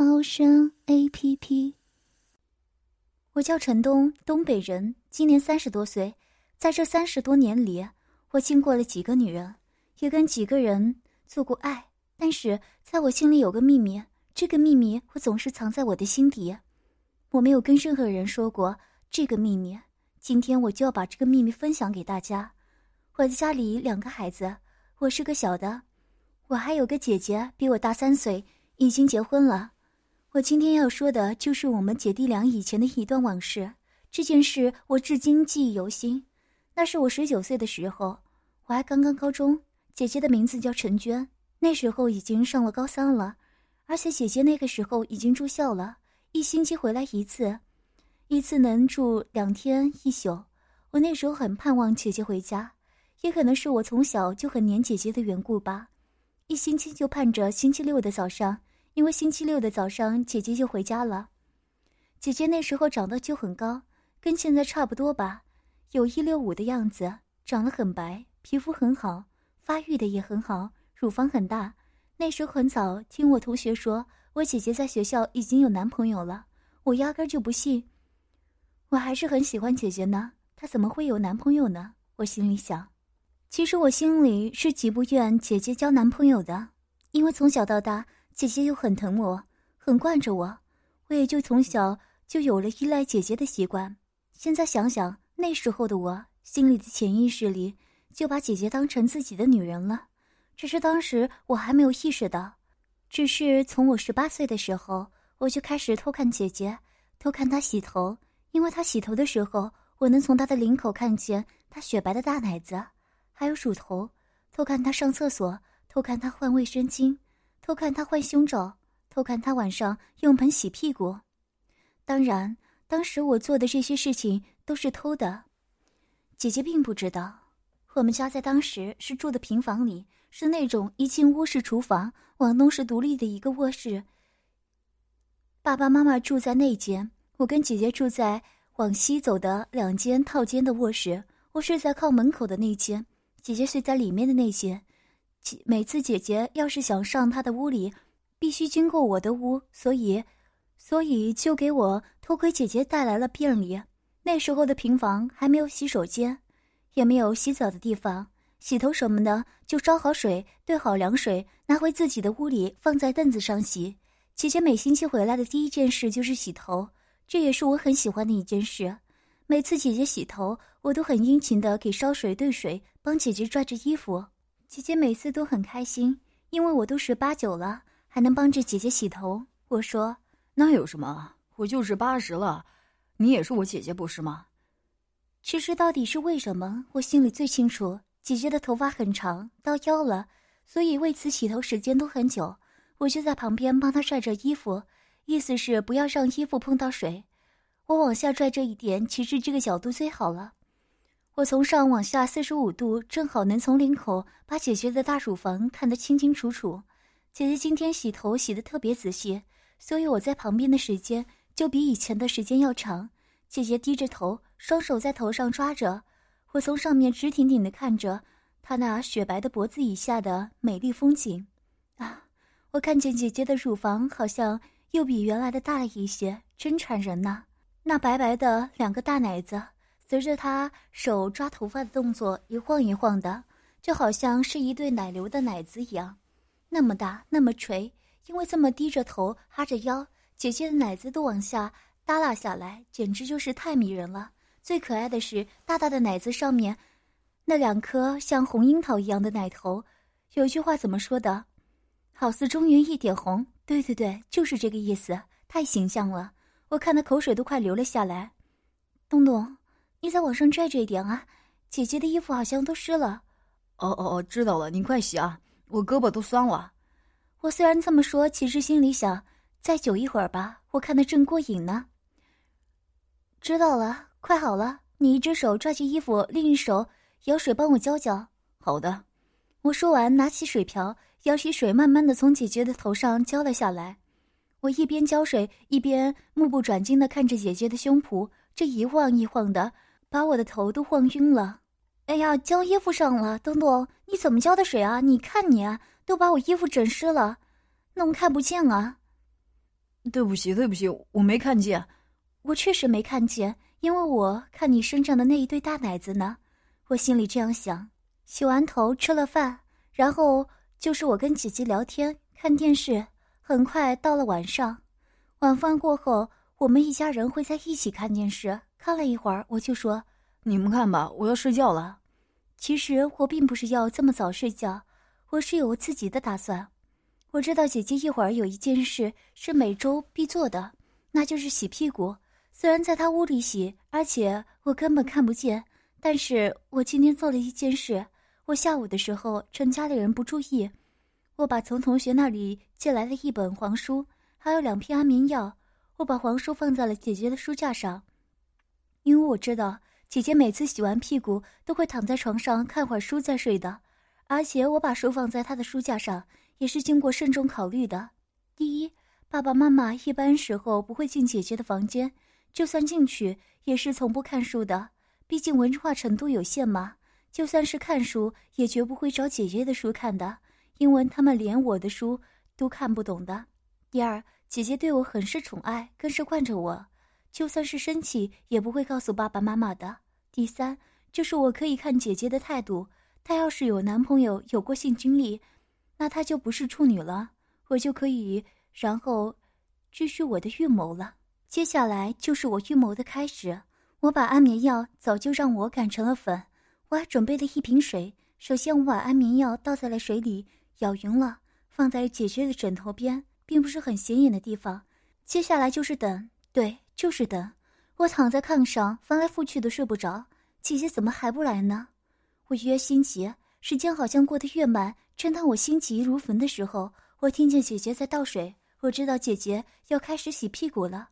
猫声 A P P。我叫陈东，东北人，今年三十多岁。在这三十多年里，我经过了几个女人，也跟几个人做过爱。但是，在我心里有个秘密，这个秘密我总是藏在我的心底，我没有跟任何人说过这个秘密。今天我就要把这个秘密分享给大家。我的家里两个孩子，我是个小的。我还有个姐姐，比我大三岁，已经结婚了。我今天要说的就是我们姐弟俩以前的一段往事。这件事我至今记忆犹新。那是我十九岁的时候，我还刚刚高中。姐姐的名字叫陈娟，那时候已经上了高三了，而且姐姐那个时候已经住校了，一星期回来一次，一次能住两天一宿。我那时候很盼望姐姐回家，也可能是我从小就很黏姐姐的缘故吧。一星期就盼着星期六的早上，因为星期六的早上姐姐就回家了。姐姐那时候长得就很高，跟现在差不多吧，有一六五的样子，长得很白，皮肤很好，发育的也很好，乳房很大。那时候很早听我同学说，我姐姐在学校已经有男朋友了，我压根就不信。我还是很喜欢姐姐呢，她怎么会有男朋友呢？我心里想。其实我心里是极不愿姐姐交男朋友的，因为从小到大，姐姐又很疼我，很惯着我，我也就从小就有了依赖姐姐的习惯。现在想想，那时候的我，心里的潜意识里就把姐姐当成自己的女人了，只是当时我还没有意识到。只是从我十八岁的时候，我就开始偷看姐姐，偷看她洗头，因为她洗头的时候，我能从她的领口看见她雪白的大奶子。还有乳头，偷看她上厕所，偷看她换卫生巾，偷看他换胸罩，偷看他晚上用盆洗屁股。当然，当时我做的这些事情都是偷的，姐姐并不知道。我们家在当时是住的平房里，是那种一进屋是厨房，往东是独立的一个卧室。爸爸妈妈住在那间，我跟姐姐住在往西走的两间套间的卧室，我睡在靠门口的那间。姐姐睡在里面的那间，每次姐姐要是想上她的屋里，必须经过我的屋，所以，所以就给我偷窥姐姐带来了便利。那时候的平房还没有洗手间，也没有洗澡的地方，洗头什么的就烧好水，兑好凉水，拿回自己的屋里，放在凳子上洗。姐姐每星期回来的第一件事就是洗头，这也是我很喜欢的一件事。每次姐姐洗头，我都很殷勤的给烧水兑水，帮姐姐拽着衣服。姐姐每次都很开心，因为我都十八九了，还能帮着姐姐洗头。我说：“那有什么？我就是八十了，你也是我姐姐不是吗？”其实到底是为什么，我心里最清楚。姐姐的头发很长，到腰了，所以为此洗头时间都很久。我就在旁边帮她拽着衣服，意思是不要让衣服碰到水。我往下拽这一点，其实这个角度最好了。我从上往下四十五度，正好能从领口把姐姐的大乳房看得清清楚楚。姐姐今天洗头洗得特别仔细，所以我在旁边的时间就比以前的时间要长。姐姐低着头，双手在头上抓着，我从上面直挺挺地看着她那雪白的脖子以下的美丽风景。啊，我看见姐姐的乳房好像又比原来的大了一些，真馋人呐！那白白的两个大奶子，随着他手抓头发的动作一晃一晃的，就好像是一对奶牛的奶子一样，那么大，那么垂。因为这么低着头，哈着腰，姐姐的奶子都往下耷拉下来，简直就是太迷人了。最可爱的是，大大的奶子上面那两颗像红樱桃一样的奶头。有句话怎么说的？好似中原一点红。对对对，就是这个意思，太形象了。我看的口水都快流了下来，东东，你再往上拽拽一点啊！姐姐的衣服好像都湿了。哦哦哦，知道了，你快洗啊！我胳膊都酸了。我虽然这么说，其实心里想，再久一会儿吧，我看得正过瘾呢。知道了，快好了，你一只手抓起衣服，另一手舀水帮我浇浇。好的。我说完，拿起水瓢，舀起水，慢慢的从姐姐的头上浇了下来。我一边浇水，一边目不转睛的看着姐姐的胸脯，这一晃一晃的，把我的头都晃晕了。哎呀，浇衣服上了，东东，你怎么浇的水啊？你看你，啊都把我衣服整湿了，弄看不见啊。对不起，对不起，我没看见。我确实没看见，因为我看你身上的那一对大奶子呢。我心里这样想。洗完头，吃了饭，然后就是我跟姐姐聊天、看电视。很快到了晚上，晚饭过后，我们一家人会在一起看电视。看了一会儿，我就说：“你们看吧，我要睡觉了。”其实我并不是要这么早睡觉，我是有我自己的打算。我知道姐姐一会儿有一件事是每周必做的，那就是洗屁股。虽然在她屋里洗，而且我根本看不见，但是我今天做了一件事。我下午的时候趁家里人不注意，我把从同学那里借来的一本黄书，还有两片安眠药，我把黄书放在了姐姐的书架上，因为我知道姐姐每次洗完屁股都会躺在床上看会儿书再睡的，而且我把书放在她的书架上也是经过慎重考虑的。第一，爸爸妈妈一般时候不会进姐姐的房间，就算进去也是从不看书的，毕竟文化程度有限嘛。就算是看书，也绝不会找姐姐的书看的，因为他们连我的书都看不懂的。第二，姐姐对我很是宠爱，更是惯着我，就算是生气，也不会告诉爸爸妈妈的。第三，就是我可以看姐姐的态度，她要是有男朋友，有过性经历，那她就不是处女了，我就可以然后继续我的预谋了。接下来就是我预谋的开始，我把安眠药早就让我擀成了粉。我还准备了一瓶水。首先，我把安眠药倒在了水里，舀匀了，放在姐姐的枕头边，并不是很显眼的地方。接下来就是等，对，就是的。我躺在炕上，翻来覆去的睡不着。姐姐怎么还不来呢？我越心急，时间好像过得越慢。正当我心急如焚的时候，我听见姐姐在倒水。我知道姐姐要开始洗屁股了。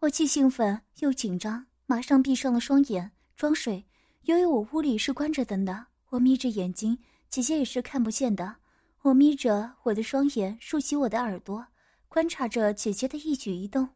我既兴奋又紧张，马上闭上了双眼，装睡。由于我屋里是关着灯的，我眯着眼睛，姐姐也是看不见的。我眯着我的双眼，竖起我的耳朵，观察着姐姐的一举一动。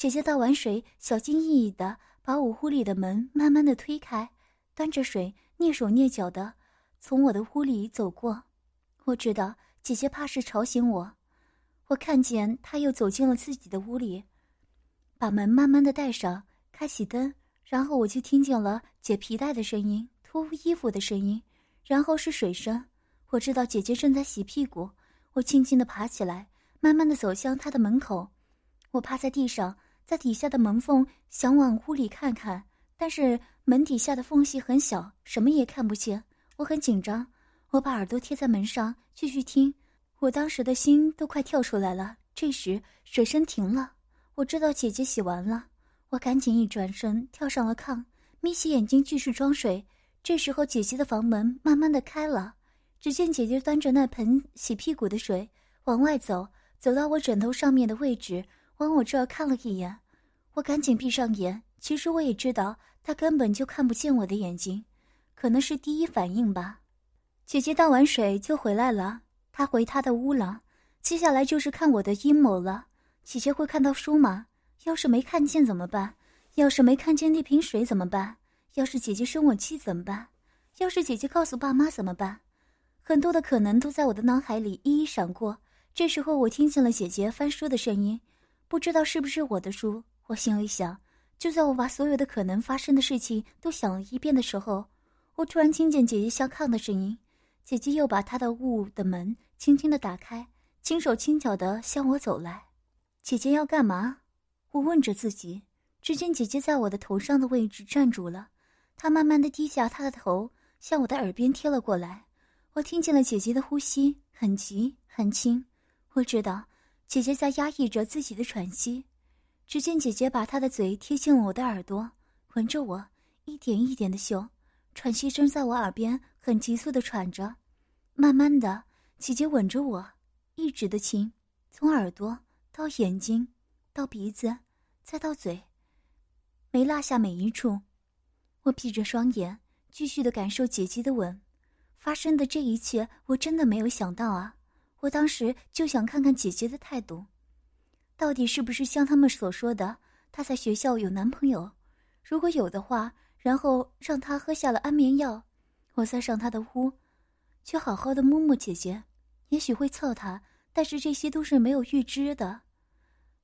姐姐倒完水，小心翼翼地把我屋里的门慢慢地推开，端着水，蹑手蹑脚地从我的屋里走过。我知道姐姐怕是吵醒我，我看见她又走进了自己的屋里，把门慢慢地带上，开启灯。然后我就听见了解皮带的声音、脱衣服的声音，然后是水声。我知道姐姐正在洗屁股。我轻轻地爬起来，慢慢地走向她的门口。我趴在地上，在底下的门缝想往屋里看看，但是门底下的缝隙很小，什么也看不见。我很紧张，我把耳朵贴在门上继续听。我当时的心都快跳出来了。这时水声停了，我知道姐姐洗完了。我赶紧一转身，跳上了炕，眯起眼睛继续装水。这时候，姐姐的房门慢慢的开了，只见姐姐端着那盆洗屁股的水往外走，走到我枕头上面的位置，往我这儿看了一眼。我赶紧闭上眼。其实我也知道，他根本就看不见我的眼睛，可能是第一反应吧。姐姐倒完水就回来了，她回她的屋了。接下来就是看我的阴谋了。姐姐会看到书吗？要是没看见怎么办？要是没看见那瓶水怎么办？要是姐姐生我气怎么办？要是姐姐告诉爸妈怎么办？很多的可能都在我的脑海里一一闪过。这时候，我听见了姐姐翻书的声音，不知道是不是我的书。我心里想，就在我把所有的可能发生的事情都想了一遍的时候，我突然听见姐姐下炕的声音。姐姐又把她的屋的门轻轻的打开，轻手轻脚的向我走来。姐姐要干嘛？我问着自己，只见姐姐在我的头上的位置站住了，她慢慢的低下她的头，向我的耳边贴了过来。我听见了姐姐的呼吸，很急很轻。我知道，姐姐在压抑着自己的喘息。只见姐姐把她的嘴贴近了我的耳朵，闻着我，一点一点的嗅，喘息声在我耳边很急促的喘着。慢慢的，姐姐吻着我，一直的亲，从耳朵。到眼睛，到鼻子，再到嘴，没落下每一处。我闭着双眼，继续的感受姐姐的吻。发生的这一切，我真的没有想到啊！我当时就想看看姐姐的态度，到底是不是像他们所说的，她在学校有男朋友？如果有的话，然后让她喝下了安眠药，我再上她的屋，去好好的摸摸姐姐，也许会凑她。但是这些都是没有预知的。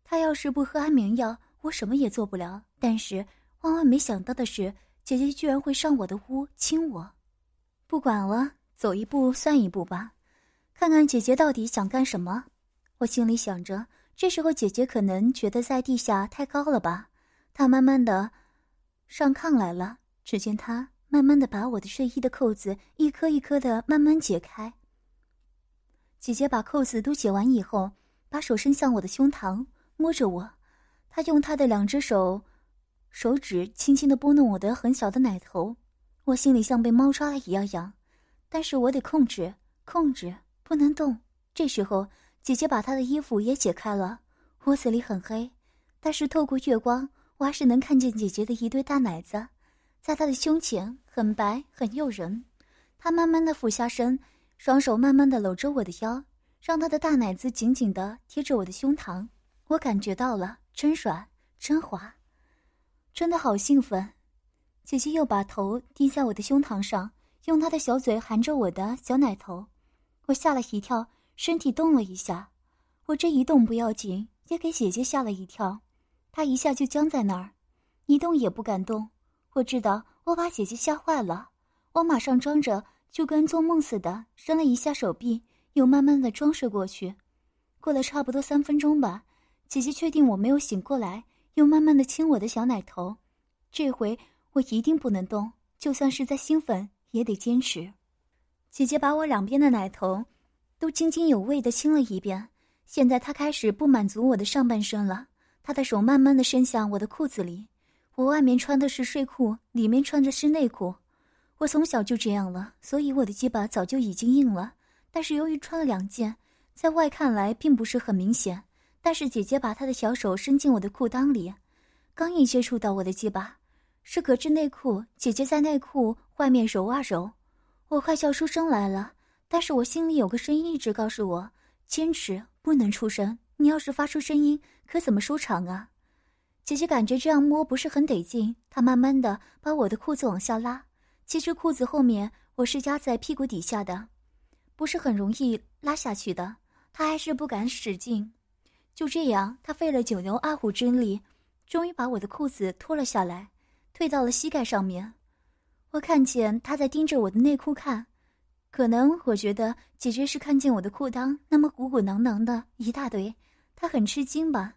她要是不喝安眠药，我什么也做不了。但是万万没想到的是，姐姐居然会上我的屋亲我。不管了，走一步算一步吧，看看姐姐到底想干什么。我心里想着，这时候姐姐可能觉得在地下太高了吧。她慢慢的上炕来了，只见她慢慢的把我的睡衣的扣子一颗一颗的慢慢解开。姐姐把扣子都解完以后，把手伸向我的胸膛，摸着我。她用她的两只手手指轻轻的拨弄我的很小的奶头。我心里像被猫抓了一样痒，但是我得控制，控制，不能动。这时候，姐姐把她的衣服也解开了。屋子里很黑，但是透过月光，我还是能看见姐姐的一对大奶子，在她的胸前，很白，很诱人。她慢慢的俯下身，双手慢慢的搂着我的腰，让她的大奶子紧紧的贴着我的胸膛。我感觉到了，真软，真滑，真的好兴奋。姐姐又把头低在我的胸膛上，用她的小嘴含着我的小奶头，我吓了一跳，身体动了一下。我这一动不要紧，也给姐姐吓了一跳，她一下就僵在那儿，一动也不敢动。我知道我把姐姐吓坏了，我马上装着就跟做梦似的，伸了一下手臂，又慢慢的装睡过去。过了差不多三分钟吧，姐姐确定我没有醒过来，又慢慢的亲我的小奶头，这回。我一定不能动，就算是再兴奋也得坚持。姐姐把我两边的奶头都津津有味的亲了一遍，现在她开始不满足我的上半身了。她的手慢慢的伸向我的裤子里，我外面穿的是睡裤，里面穿着是内裤。我从小就这样了，所以我的鸡巴早就已经硬了。但是由于穿了两件，在外看来并不是很明显。但是姐姐把她的小手伸进我的裤裆里，刚一接触到我的鸡巴。是隔着内裤，姐姐在内裤外面揉啊揉，我快笑出声来了。但是我心里有个声音一直告诉我，坚持不能出声。你要是发出声音，可怎么收场啊？姐姐感觉这样摸不是很得劲，她慢慢的把我的裤子往下拉。其实裤子后面我是压在屁股底下的，不是很容易拉下去的。她还是不敢使劲，就这样，她费了九牛二虎之力，终于把我的裤子脱了下来。退到了膝盖上面，我看见他在盯着我的内裤看，可能我觉得姐姐是看见我的裤裆那么鼓鼓囊囊的一大堆，他很吃惊吧？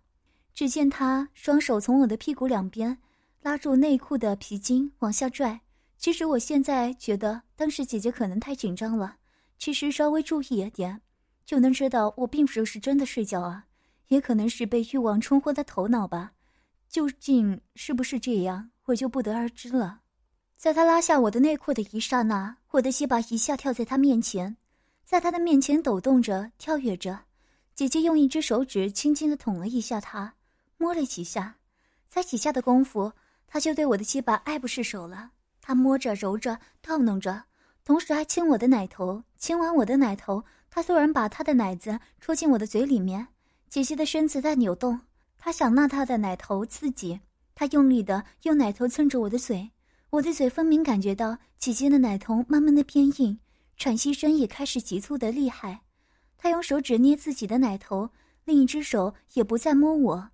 只见他双手从我的屁股两边拉住内裤的皮筋往下拽。其实我现在觉得当时姐姐可能太紧张了，其实稍微注意一点，就能知道我并不是真的睡觉啊，也可能是被欲望冲昏了头脑吧。究竟是不是这样？我就不得而知了。在他拉下我的内裤的一刹那，我的鸡巴一下跳在他面前，在他的面前抖动着、跳跃着。姐姐用一只手指轻轻的捅了一下他，摸了几下，才几下的功夫，他就对我的鸡巴爱不释手了。他摸着、揉着、套弄着，同时还亲我的奶头。亲完我的奶头，他突然把他的奶子戳进我的嘴里面。姐姐的身子在扭动，他想拿他的奶头刺激。他用力的用奶头蹭着我的嘴，我的嘴分明感觉到姐姐的奶头慢慢的变硬，喘息声也开始急促的厉害。她用手指捏自己的奶头，另一只手也不再摸我，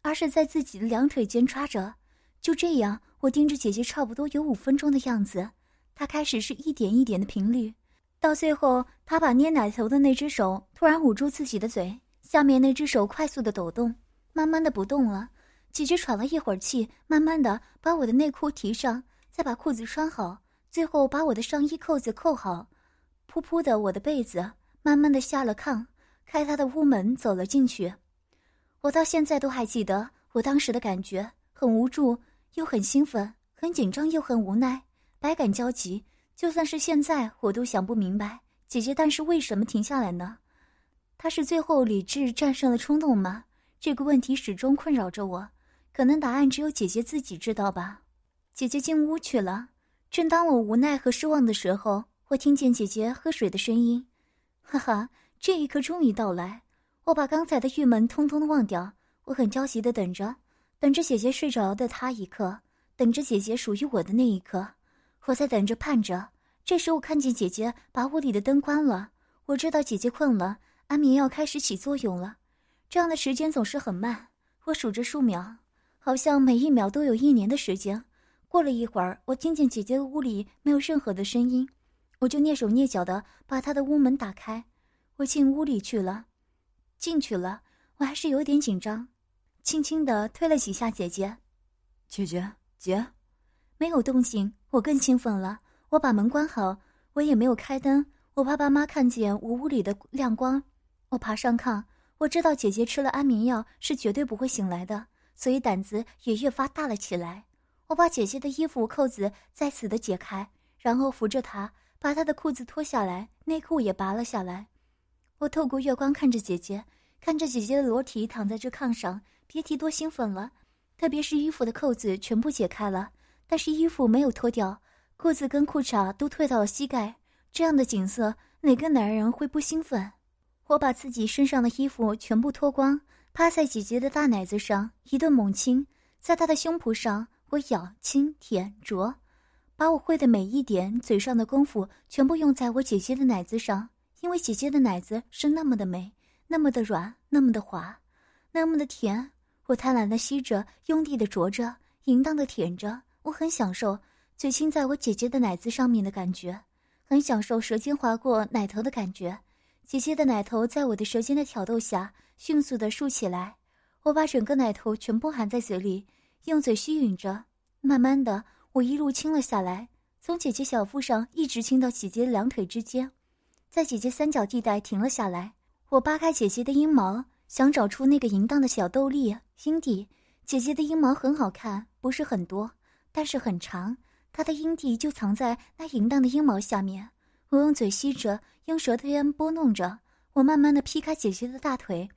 而是在自己的两腿间抓着。就这样，我盯着姐姐差不多有五分钟的样子。她开始是一点一点的频率，到最后，她把捏奶头的那只手突然捂住自己的嘴，下面那只手快速的抖动，慢慢的不动了。姐姐喘了一会儿气，慢慢的把我的内裤提上，再把裤子穿好，最后把我的上衣扣子扣好，噗噗的我的被子，慢慢的下了炕，开他的屋门走了进去。我到现在都还记得我当时的感觉，很无助，又很兴奋，很紧张，又很无奈，百感交集。就算是现在，我都想不明白，姐姐，但是为什么停下来呢？她是最后理智战胜了冲动吗？这个问题始终困扰着我，可能答案只有姐姐自己知道吧。姐姐进屋去了。正当我无奈和失望的时候，我听见姐姐喝水的声音。哈哈，这一刻终于到来。我把刚才的郁闷通通的忘掉，我很焦急的等着，等着姐姐睡着的她一刻，等着姐姐属于我的那一刻。我在等着盼着。这时我看见姐姐把屋里的灯关了，我知道姐姐困了，安眠药开始起作用了。这样的时间总是很慢，我数着数秒，好像每一秒都有一年的时间。过了一会儿，我听见姐姐的屋里没有任何的声音，我就蹑手蹑脚的把她的屋门打开，我进屋里去了。进去了，我还是有点紧张，轻轻的推了几下姐姐，姐姐姐，没有动静，我更兴奋了。我把门关好，我也没有开灯，我怕爸妈看见我屋里的亮光。我爬上炕，我知道姐姐吃了安眠药是绝对不会醒来的，所以胆子也越发大了起来。我把姐姐的衣服扣子再次的解开，然后扶着她把她的裤子脱下来，内裤也拔了下来。我透过月光看着姐姐，看着姐姐的裸体躺在这炕上，别提多兴奋了。特别是衣服的扣子全部解开了，但是衣服没有脱掉，裤子跟裤衩都退到了膝盖。这样的景色，哪个男人会不兴奋？我把自己身上的衣服全部脱光，趴在姐姐的大奶子上一顿猛亲，在她的胸脯上我咬、亲、舔、啄，把我会的每一点嘴上的功夫全部用在我姐姐的奶子上。因为姐姐的奶子是那么的美，那么的软，那么的滑，那么的甜。我贪婪的吸着，用力的啄着，淫荡的舔着。我很享受嘴亲在我姐姐的奶子上面的感觉，很享受舌尖划过奶头的感觉。姐姐的奶头在我的舌尖的挑逗下迅速的竖起来。我把整个奶头全部含在嘴里，用嘴吸吮着。慢慢的，我一路亲了下来，从姐姐小腹上一直亲到姐姐的两腿之间。在姐姐三角地带停了下来，我扒开姐姐的阴毛，想找出那个淫荡的小豆粒阴蒂。姐姐的阴毛很好看，不是很多，但是很长。她的阴蒂就藏在那淫荡的阴毛下面。我用嘴吸着，用舌头边拨弄着。我慢慢的劈开姐姐的大腿，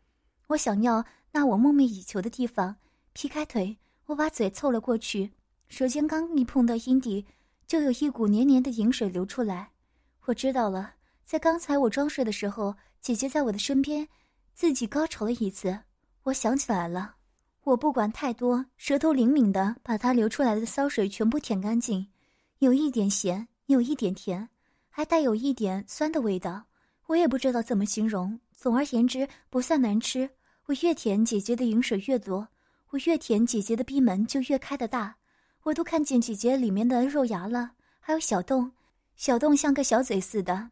我想要那我梦寐以求的地方。劈开腿，我把嘴凑了过去，舌尖刚一碰到阴蒂，就有一股黏黏的饮水流出来。我知道了。在刚才我装睡的时候，姐姐在我的身边，自己高潮了一次。我想起来了，我不管太多，舌头灵敏的把它流出来的骚水全部舔干净，有一点咸，有一点甜，还带有一点酸的味道。我也不知道怎么形容，总而言之不算难吃。我越舔姐姐的饮水越多，我越舔姐姐的逼门就越开的大，我都看见姐姐里面的肉芽了，还有小洞，小洞像个小嘴似的。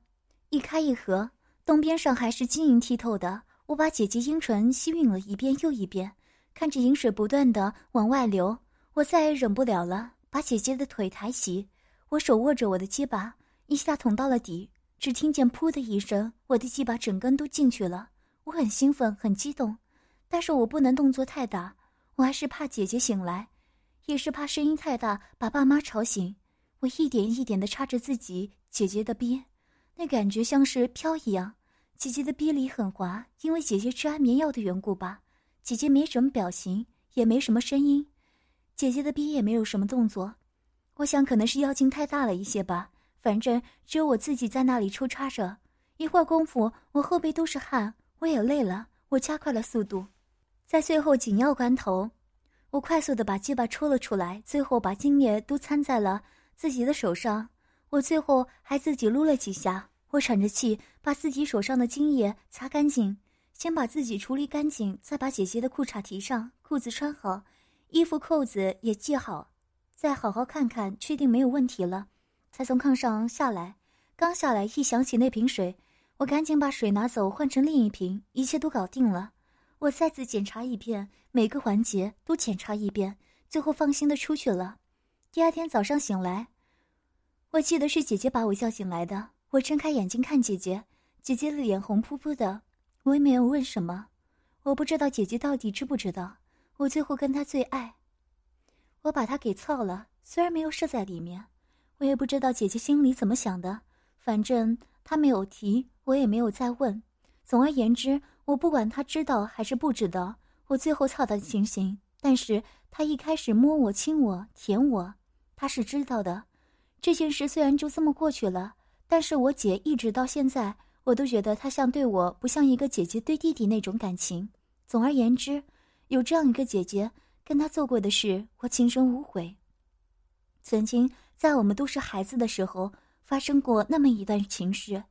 一开一合，洞边上还是晶莹剔透的。我把姐姐阴唇吸吮了一遍又一遍，看着饮水不断的往外流，我再也忍不了了，把姐姐的腿抬起，我手握着我的鸡巴，一下捅到了底，只听见“噗”的一声，我的鸡巴整根都进去了。我很兴奋，很激动，但是我不能动作太大，我还是怕姐姐醒来，也是怕声音太大把爸妈吵醒。我一点一点的插着自己姐姐的逼。那感觉像是飘一样，姐姐的逼里很滑，因为姐姐吃安眠药的缘故吧。姐姐没什么表情，也没什么声音，姐姐的逼也没有什么动作。我想可能是妖精太大了一些吧。反正只有我自己在那里抽插着，一会儿功夫，我后背都是汗，我也累了，我加快了速度，在最后紧要关头，我快速的把鸡巴抽了出来，最后把精液都掺在了自己的手上。我最后还自己撸了几下，我喘着气把自己手上的精液擦干净，先把自己处理干净，再把姐姐的裤衩提上，裤子穿好，衣服扣子也系好，再好好看看，确定没有问题了，才从炕上下来。刚下来一想起那瓶水，我赶紧把水拿走，换成另一瓶，一切都搞定了。我再次检查一遍，每个环节都检查一遍，最后放心的出去了。第二天早上醒来。我记得是姐姐把我叫醒来的。我睁开眼睛看姐姐，姐姐的脸红扑扑的。我也没有问什么，我不知道姐姐到底知不知道。我最后跟她最爱，我把她给操了，虽然没有射在里面。我也不知道姐姐心里怎么想的，反正她没有提，我也没有再问。总而言之，我不管她知道还是不知道，我最后操他的情形，但是他一开始摸我、亲我、舔我，他是知道的。这件事虽然就这么过去了，但是我姐一直到现在，我都觉得她像对我不像一个姐姐对弟弟那种感情。总而言之，有这样一个姐姐跟她做过的事，我今生无悔。曾经在我们都是孩子的时候，发生过那么一段情事，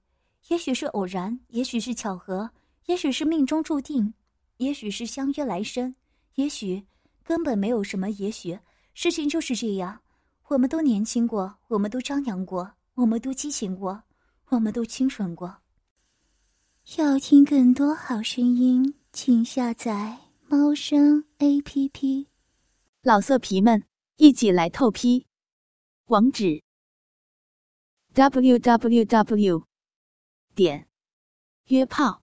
也许是偶然，也许是巧合，也许是命中注定，也许是相约来生，也许根本没有什么也许，事情就是这样。我们都年轻过，我们都张扬过，我们都激情过，我们都清纯过。要听更多好声音，请下载猫声 A P P。老色皮们，一起来透批！网址：w w w 点约炮